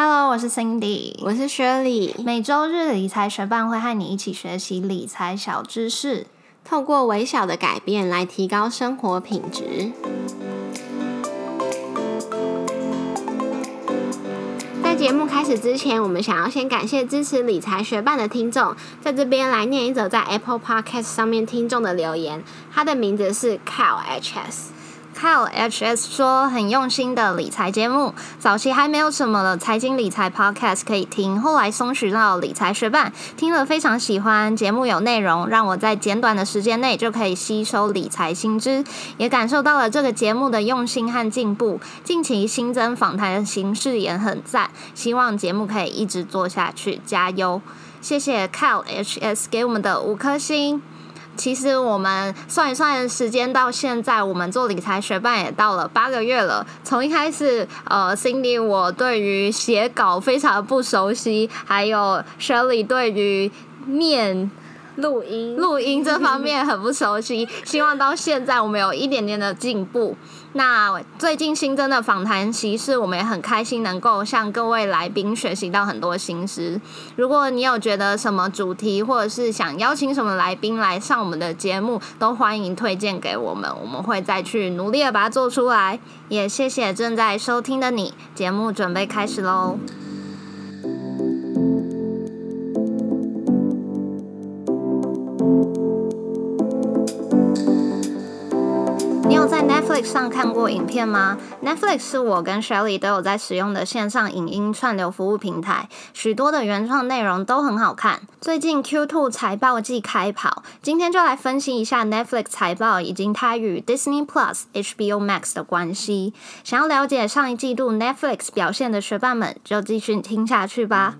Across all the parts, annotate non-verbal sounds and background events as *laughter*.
Hello，我是 Cindy，我是雪莉。每周日理财学伴会和你一起学习理财小知识，透过微小的改变来提高生活品质。在节目开始之前，我们想要先感谢支持理财学伴的听众，在这边来念一则在 Apple Podcast 上面听众的留言，他的名字是 Cal HS。Kyle HS 说很用心的理财节目，早期还没有什么财经理财 podcast 可以听，后来搜寻到理财学伴，听了非常喜欢。节目有内容，让我在简短的时间内就可以吸收理财新知，也感受到了这个节目的用心和进步。近期新增访谈的形式也很赞，希望节目可以一直做下去，加油！谢谢 Kyle HS 给我们的五颗星。其实我们算一算时间，到现在我们做理财学伴也到了八个月了。从一开始，呃，Cindy 我对于写稿非常不熟悉，还有 Shirley 对于面。录音录音这方面很不熟悉，*laughs* 希望到现在我们有一点点的进步。那最近新增的访谈形式，我们也很开心能够向各位来宾学习到很多新知。如果你有觉得什么主题，或者是想邀请什么来宾来上我们的节目，都欢迎推荐给我们，我们会再去努力的把它做出来。也谢谢正在收听的你，节目准备开始喽。你有在 Netflix 上看过影片吗？Netflix 是我跟 Shelly 都有在使用的线上影音串流服务平台，许多的原创内容都很好看。最近 Q2 财报季开跑，今天就来分析一下 Netflix 财报以及它与 Disney Plus、HBO Max 的关系。想要了解上一季度 Netflix 表现的学伴们，就继续听下去吧。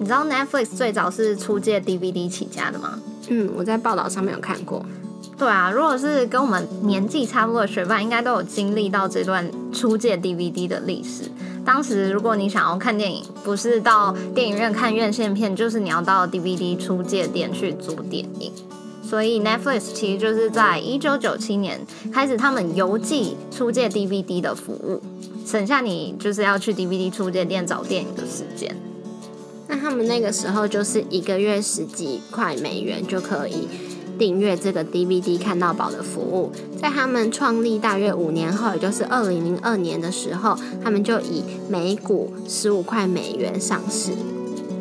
你知道 Netflix 最早是出借 DVD 起家的吗？嗯，我在报道上面有看过。对啊，如果是跟我们年纪差不多的学伴，应该都有经历到这段出借 DVD 的历史。当时如果你想要看电影，不是到电影院看院线片，就是你要到 DVD 出借店去租电影。所以 Netflix 其实就是在一九九七年开始他们邮寄出借 DVD 的服务，省下你就是要去 DVD 出借店找电影的时间。那他们那个时候就是一个月十几块美元就可以。订阅这个 DVD 看到宝的服务，在他们创立大约五年后，也就是二零零二年的时候，他们就以每股十五块美元上市。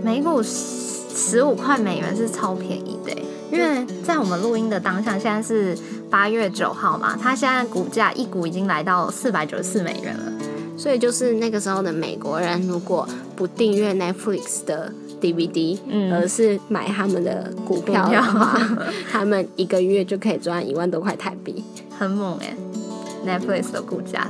每股十五块美元是超便宜的，因为在我们录音的当下，现在是八月九号嘛，它现在股价一股已经来到四百九十四美元了。所以就是那个时候的美国人，如果不订阅 Netflix 的。DVD，而是买他们的股票的话，*laughs* 他们一个月就可以赚一万多块台币，很猛哎！Netflix 的股价，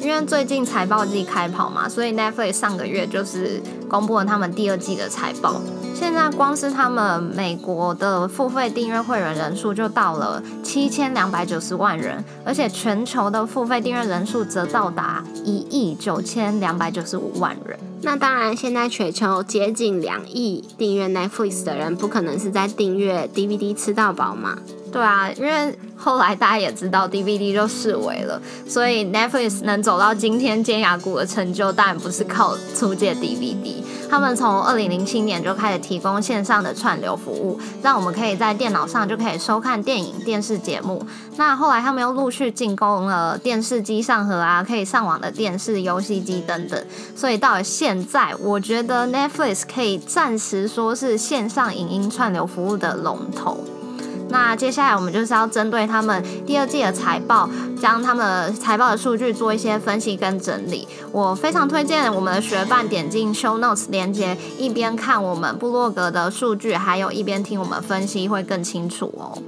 因为最近财报季开跑嘛，所以 Netflix 上个月就是公布了他们第二季的财报。现在光是他们美国的付费订阅会员人数就到了七千两百九十万人，而且全球的付费订阅人数则到达一亿九千两百九十五万人。那当然，现在全球接近两亿订阅 Netflix 的人，不可能是在订阅 DVD 吃到饱嘛？对啊，因为后来大家也知道 DVD 就视为了，所以 Netflix 能走到今天尖牙股的成就，当然不是靠出借 DVD。他们从二零零七年就开始提供线上的串流服务，让我们可以在电脑上就可以收看电影、电视节目。那后来他们又陆续进攻了电视机上盒啊，可以上网的电视、游戏机等等。所以到了现在，我觉得 Netflix 可以暂时说是线上影音串流服务的龙头。那接下来我们就是要针对他们第二季的财报，将他们财报的数据做一些分析跟整理。我非常推荐我们的学伴点进 Show Notes 连接，一边看我们部落格的数据，还有一边听我们分析，会更清楚哦。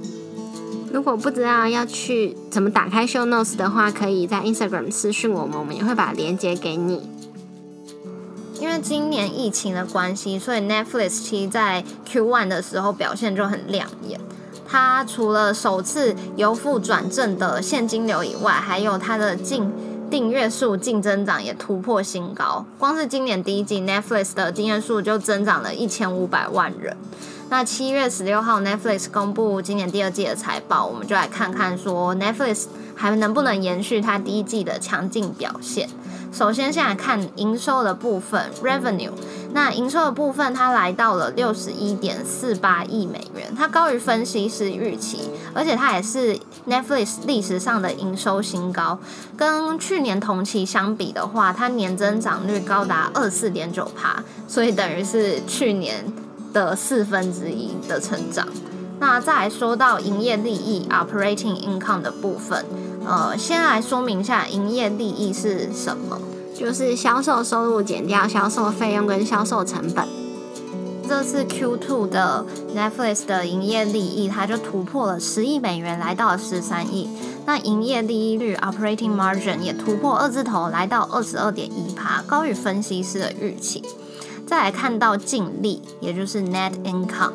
如果不知道要去怎么打开 Show Notes 的话，可以在 Instagram 私讯我们，我们也会把链接给你。因为今年疫情的关系，所以 Netflix 其实在 Q1 的时候表现就很亮眼。它除了首次由负转正的现金流以外，还有它的净订阅数净增长也突破新高。光是今年第一季，Netflix 的订阅数就增长了一千五百万人。那七月十六号，Netflix 公布今年第二季的财报，我们就来看看说 Netflix 还能不能延续它第一季的强劲表现。首先先来看营收的部分，revenue。那营收的部分，它来到了六十一点四八亿美元，它高于分析师预期，而且它也是 Netflix 历史上的营收新高。跟去年同期相比的话，它年增长率高达二四点九趴，所以等于是去年的四分之一的成长。那再来说到营业利益 （operating income） 的部分，呃，先来说明一下营业利益是什么。就是销售收入减掉销售费用跟销售成本。这次 Q2 的 Netflix 的营业利益，它就突破了十亿美元，来到十三亿。那营业利益率 （operating margin） 也突破二字头，来到二十二点一帕，高于分析师的预期。再来看到净利，也就是 net income。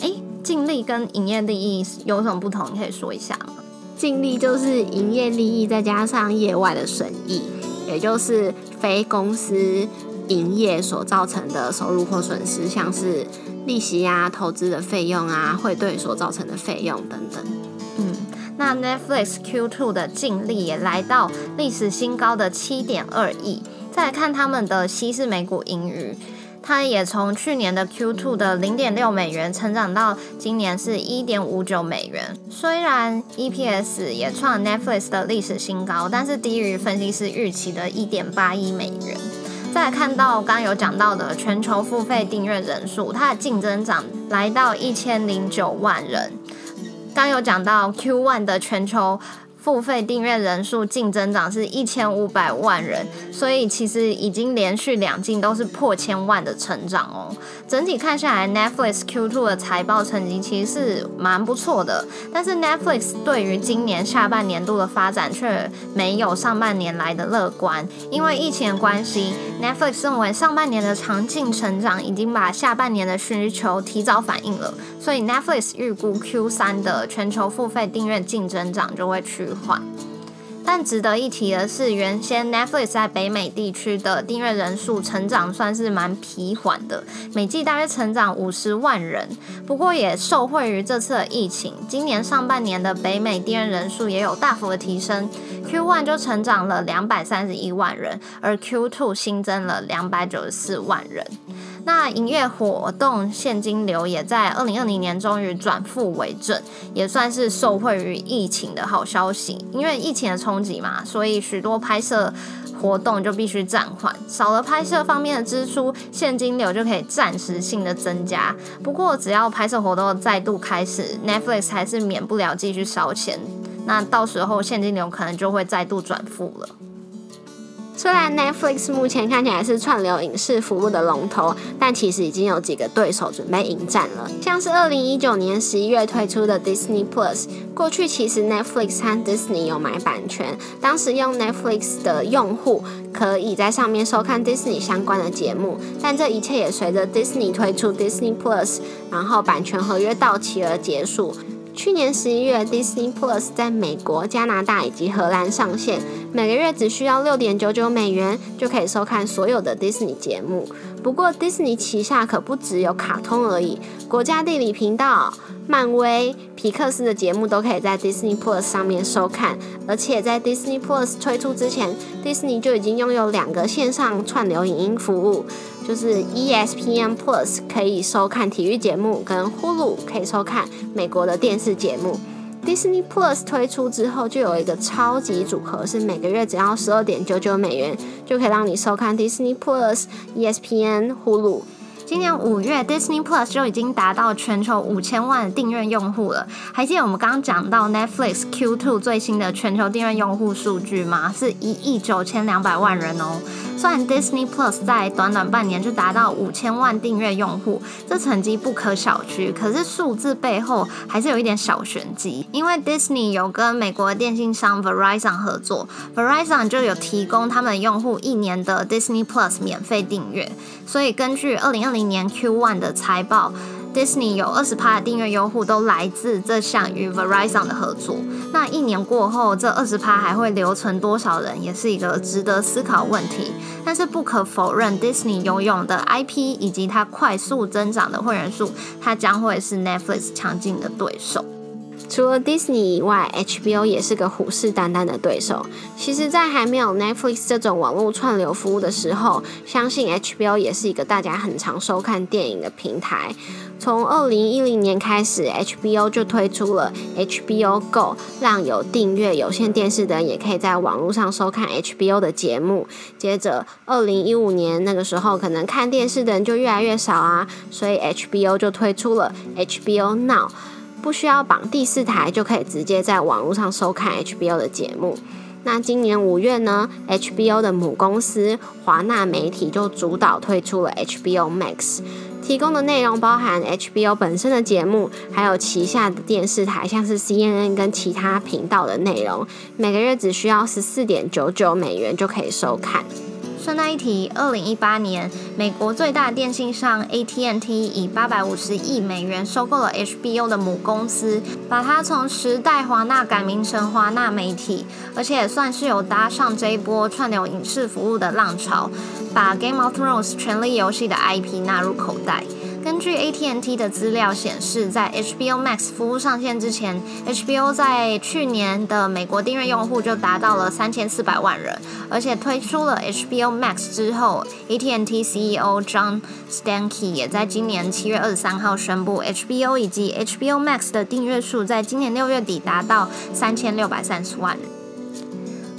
哎，净利跟营业利益有什么不同？你可以说一下吗？净利就是营业利益再加上业外的损益。也就是非公司营业所造成的收入或损失，像是利息啊、投资的费用啊、汇兑所造成的费用等等。嗯，那 Netflix Q2 的净利也来到历史新高的七点二亿。再来看他们的西式美股盈余。它也从去年的 Q2 的零点六美元成长到今年是一点五九美元。虽然 EPS 也创 Netflix 的历史新高，但是低于分析师预期的一点八亿美元。再来看到刚刚有讲到的全球付费订阅人数，它的净增长来到一千零九万人。刚有讲到 Q1 的全球。付费订阅人数净增长是一千五百万人，所以其实已经连续两季都是破千万的成长哦。整体看下来，Netflix Q2 的财报成绩其实是蛮不错的，但是 Netflix 对于今年下半年度的发展却没有上半年来的乐观。因为疫情的关系，Netflix 认为上半年的强劲成长已经把下半年的需求提早反映了，所以 Netflix 预估 Q3 的全球付费订阅净增长就会趋缓。但值得一提的是，原先 Netflix 在北美地区的订阅人数成长算是蛮疲缓的，每季大约成长五十万人。不过也受惠于这次的疫情，今年上半年的北美订阅人数也有大幅的提升，Q1 就成长了两百三十一万人，而 Q2 新增了两百九十四万人。那营业活动现金流也在二零二零年终于转负为正，也算是受惠于疫情的好消息。因为疫情的冲击嘛，所以许多拍摄活动就必须暂缓，少了拍摄方面的支出，现金流就可以暂时性的增加。不过只要拍摄活动再度开始，Netflix 还是免不了继续烧钱，那到时候现金流可能就会再度转负了。虽然 Netflix 目前看起来是串流影视服务的龙头，但其实已经有几个对手准备迎战了。像是二零一九年十一月推出的 Disney Plus，过去其实 Netflix 和 Disney 有买版权，当时用 Netflix 的用户可以在上面收看 Disney 相关的节目，但这一切也随着 Disney 推出 Disney Plus，然后版权合约到期而结束。去年十一月，Disney Plus 在美国、加拿大以及荷兰上线，每个月只需要六点九九美元就可以收看所有的 Disney 节目。不过，Disney 旗下可不只有卡通而已，国家地理频道、漫威、皮克斯的节目都可以在 Disney Plus 上面收看。而且在 Disney Plus 推出之前，Disney 就已经拥有两个线上串流影音服务。就是 ESPN Plus 可以收看体育节目，跟 Hulu 可以收看美国的电视节目。Disney Plus 推出之后，就有一个超级组合，是每个月只要十二点九九美元，就可以让你收看 Disney Plus、ESPN、Hulu。今年五月，Disney Plus 就已经达到全球五千万订阅用户了。还记得我们刚刚讲到 Netflix Q2 最新的全球订阅用户数据吗？是一亿九千两百万人哦。虽然 Disney Plus 在短短半年就达到五千万订阅用户，这成绩不可小觑。可是数字背后还是有一点小玄机，因为 Disney 有跟美国电信商 Verizon 合作，Verizon 就有提供他们用户一年的 Disney Plus 免费订阅。所以根据二零二零年 Q1 的财报。Disney 有二十趴的订阅用户都来自这项与 Verizon 的合作。那一年过后，这二十趴还会留存多少人，也是一个值得思考问题。但是不可否认，Disney 拥有的 IP 以及它快速增长的会员数，它将会是 Netflix 强劲的对手。除了 Disney 以外，HBO 也是个虎视眈眈的对手。其实，在还没有 Netflix 这种网络串流服务的时候，相信 HBO 也是一个大家很常收看电影的平台。从二零一零年开始，HBO 就推出了 HBO Go，让有订阅有线电视的人也可以在网络上收看 HBO 的节目。接着，二零一五年那个时候，可能看电视的人就越来越少啊，所以 HBO 就推出了 HBO Now，不需要绑第四台就可以直接在网络上收看 HBO 的节目。那今年五月呢，HBO 的母公司华纳媒体就主导推出了 HBO Max。提供的内容包含 HBO 本身的节目，还有旗下的电视台，像是 CNN 跟其他频道的内容。每个月只需要十四点九九美元就可以收看。那一提，二零一八年，美国最大电信商 AT&T 以八百五十亿美元收购了 HBO 的母公司，把它从时代华纳改名成华纳媒体，而且也算是有搭上这一波串流影视服务的浪潮，把 Game of Thrones 权力游戏的 IP 纳入口袋。根据 ATNT 的资料显示，在 HBO Max 服务上线之前，HBO 在去年的美国订阅用户就达到了三千四百万人。而且推出了 HBO Max 之后，ATNT CEO John Stankey 也在今年七月二十三号宣布，HBO 以及 HBO Max 的订阅数在今年六月底达到三千六百三十万。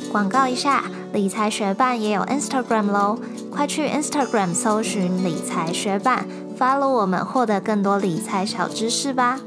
广告一下，理财学伴也有 Instagram 喽，快去 Instagram 搜寻理财学伴。follow 我们，获得更多理财小知识吧。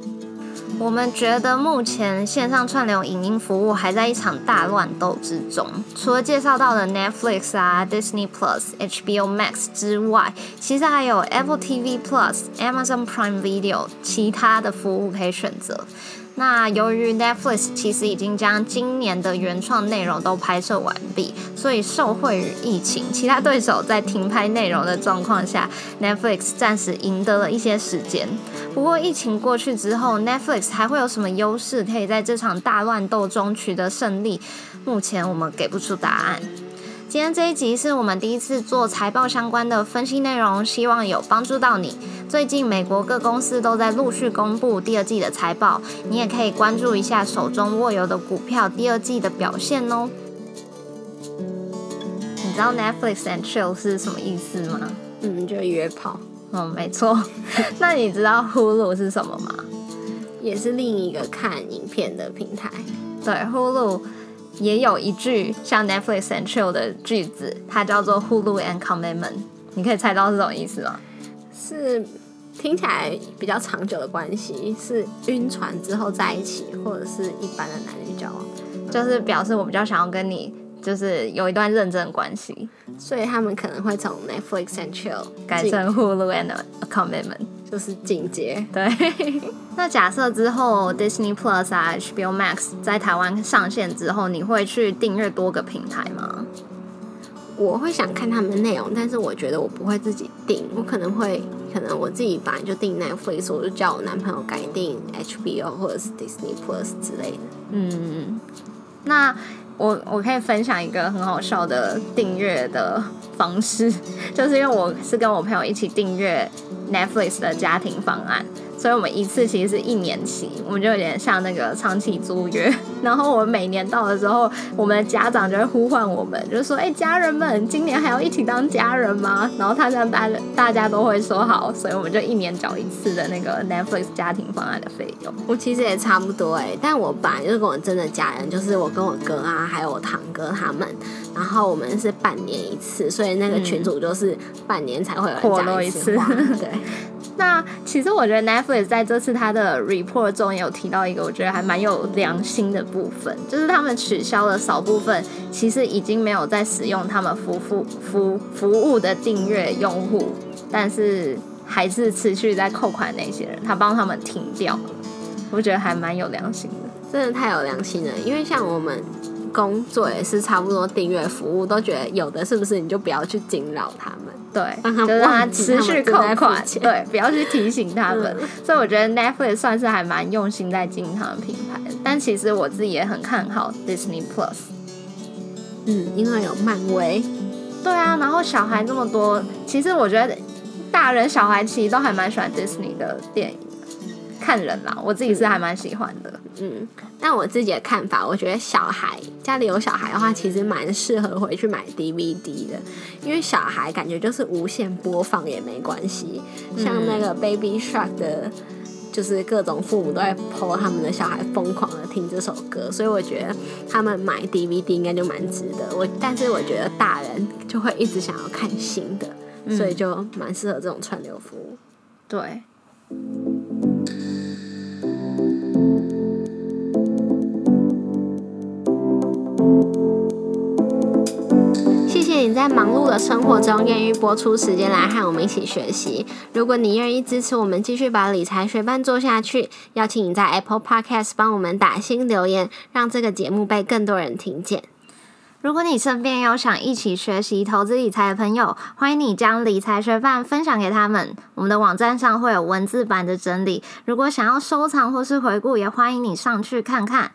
我们觉得目前线上串流影音服务还在一场大乱斗之中。除了介绍到的 Netflix 啊、Disney Plus、HBO Max 之外，其实还有 Apple TV Plus、Amazon Prime Video 其他的服务可以选择。那由于 Netflix 其实已经将今年的原创内容都拍摄完毕，所以受惠于疫情，其他对手在停拍内容的状况下，Netflix 暂时赢得了一些时间。不过疫情过去之后，Netflix 还会有什么优势可以在这场大乱斗中取得胜利？目前我们给不出答案。今天这一集是我们第一次做财报相关的分析内容，希望有帮助到你。最近美国各公司都在陆续公布第二季的财报，你也可以关注一下手中握有的股票第二季的表现哦。你知道 Netflix and chill 是什么意思吗？嗯，就约炮。嗯，没错。*laughs* 那你知道 Hulu 是什么吗？也是另一个看影片的平台。对，Hulu。也有一句像 Netflix and chill 的句子，它叫做 Hulu and commitment。你可以猜到是什么意思吗？是听起来比较长久的关系，是晕船之后在一起，或者是一般的男女交往，就是表示我比较想要跟你，就是有一段认真的关系，所以他们可能会从 Netflix and chill 改成 Hulu and a Commitment，。就是进阶，对。*laughs* 那假设之后 Disney Plus 啊、HBO Max 在台湾上线之后，你会去订阅多个平台吗？我会想看他们的内容，但是我觉得我不会自己订，我可能会，可能我自己本来就订 Netflix，我就叫我男朋友改订 HBO 或者是 Disney Plus 之类的。嗯，那我我可以分享一个很好笑的订阅的方式，*laughs* 就是因为我是跟我朋友一起订阅。Netflix 的家庭方案，所以我们一次其实是一年期，我们就有点像那个长期租约。*laughs* 然后我们每年到的时候，我们的家长就会呼唤我们，就说：“哎，家人们，今年还要一起当家人吗？”然后他这样大大家都会说好，所以我们就一年缴一次的那个 Netflix 家庭方案的费用。我其实也差不多哎，但我本来就是跟我真的家人，就是我跟我哥啊，还有我堂哥他们，然后我们是半年一次，所以那个群主就是半年才会有人加 *laughs* 一次。对。*laughs* 那其实我觉得 Netflix 在这次他的 report 中也有提到一个我觉得还蛮有良心的部分，就是他们取消了少部分其实已经没有在使用他们服服服服务的订阅用户，但是还是持续在扣款那些人，他帮他们停掉了，我觉得还蛮有良心的，真的太有良心了，因为像我们工作也是差不多订阅服务，都觉得有的是不是你就不要去惊扰他们。对，就让他持续扣款，对，不要去提醒他们。所以我觉得 Netflix 算是还蛮用心在经营他们品牌。但其实我自己也很看好 Disney Plus。嗯，因为有漫威。对啊，然后小孩这么多，其实我觉得大人小孩其实都还蛮喜欢 Disney 的电影。看人啦，我自己是还蛮喜欢的。嗯，但我自己的看法，我觉得小孩家里有小孩的话，其实蛮适合回去买 DVD 的，因为小孩感觉就是无限播放也没关系。像那个 Baby Shark 的，就是各种父母都在 po 他们的小孩疯狂的听这首歌，所以我觉得他们买 DVD 应该就蛮值得。我但是我觉得大人就会一直想要看新的，所以就蛮适合这种串流服务。对。你在忙碌的生活中愿意播出时间来和我们一起学习。如果你愿意支持我们继续把理财学伴做下去，邀请你在 Apple Podcast 帮我们打新留言，让这个节目被更多人听见。如果你身边有想一起学习投资理财的朋友，欢迎你将理财学伴分享给他们。我们的网站上会有文字版的整理，如果想要收藏或是回顾，也欢迎你上去看看。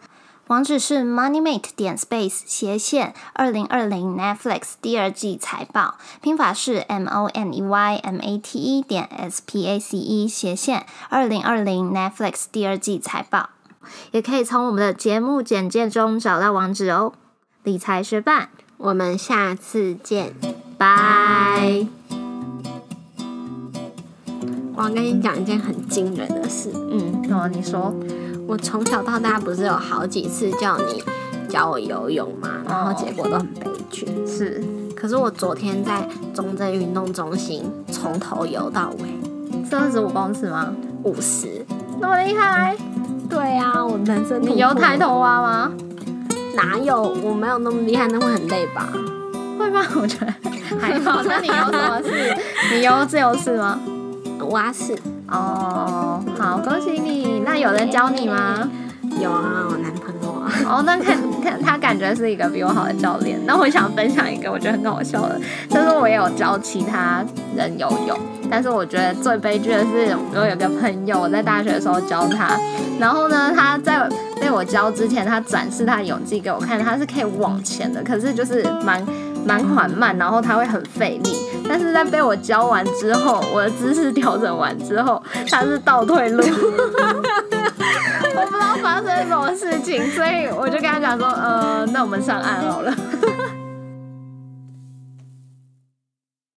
网址是 moneymate 点 space 斜线二零二零 Netflix 第二季财报，拼法是 m o n e y m a t e 点 s p a c e 斜线二零二零 Netflix 第二季财报，也可以从我们的节目简介中找到网址哦。理财学伴，我们下次见，拜。我要跟你讲一件很惊人的事。嗯，哦，你说。我从小到大不是有好几次叫你教我游泳嘛，然后结果都很悲剧。是，可是我昨天在中正运动中心从头游到尾，是二十五公尺吗？五十，那么厉害？对啊，我男生你游抬头蛙吗？哪有？我没有那么厉害，那会很累吧？会吗？*laughs* 我觉得还好。*laughs* 那你游什么式？你游自由式吗？蛙式。哦，好，恭喜你！那有人教你吗？有啊，我男朋友啊。哦，那看看他感觉是一个比我好的教练。那我想分享一个我觉得很搞笑的，就是我也有教其他人游泳，但是我觉得最悲剧的是，我有个朋友，我在大学的时候教他，然后呢，他在被我教之前，他展示他的泳技给我看，他是可以往前的，可是就是蛮。蛮缓慢，然后他会很费力，但是在被我教完之后，我的姿势调整完之后，他是倒退路，*laughs* 我不知道发生什么事情，所以我就跟他讲说，呃，那我们上岸好了。